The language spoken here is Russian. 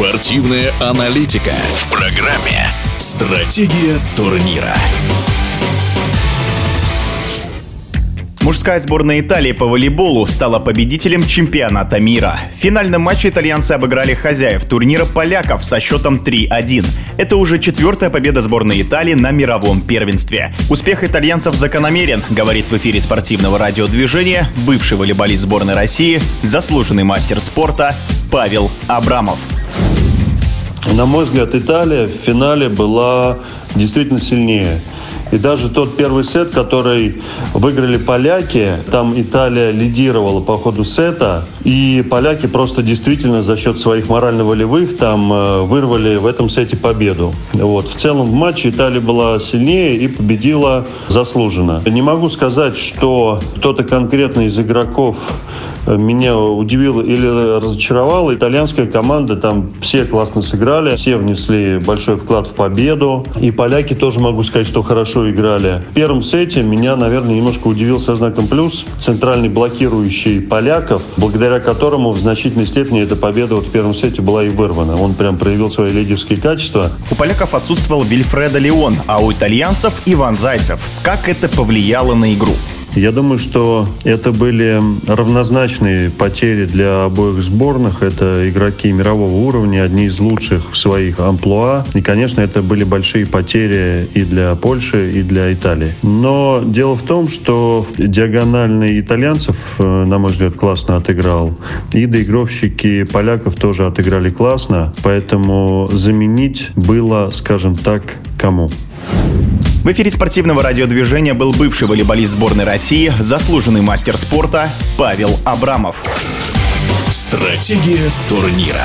Спортивная аналитика в программе «Стратегия турнира». Мужская сборная Италии по волейболу стала победителем чемпионата мира. В финальном матче итальянцы обыграли хозяев турнира поляков со счетом 3-1. Это уже четвертая победа сборной Италии на мировом первенстве. Успех итальянцев закономерен, говорит в эфире спортивного радиодвижения бывший волейболист сборной России, заслуженный мастер спорта Павел Абрамов. На мой взгляд, Италия в финале была действительно сильнее. И даже тот первый сет, который выиграли поляки, там Италия лидировала по ходу сета, и поляки просто действительно за счет своих морально-волевых там э, вырвали в этом сете победу. Вот. В целом в матче Италия была сильнее и победила заслуженно. Не могу сказать, что кто-то конкретно из игроков меня удивил или разочаровал. Итальянская команда, там все классно сыграли, все внесли большой вклад в победу. И поляки тоже могу сказать, что хорошо играли. В первом сете меня, наверное, немножко удивил со знаком плюс центральный блокирующий поляков, благодаря которому в значительной степени эта победа вот в первом сете была и вырвана. Он прям проявил свои лидерские качества. У поляков отсутствовал Вильфредо Леон, а у итальянцев Иван Зайцев. Как это повлияло на игру? Я думаю, что это были равнозначные потери для обоих сборных. Это игроки мирового уровня, одни из лучших в своих амплуа. И, конечно, это были большие потери и для Польши, и для Италии. Но дело в том, что диагональный итальянцев, э, на мой взгляд, классно отыграл. И доигровщики поляков тоже отыграли классно. Поэтому заменить было, скажем так, кому? В эфире спортивного радиодвижения был бывший волейболист сборной России, заслуженный мастер спорта Павел Абрамов. Стратегия турнира.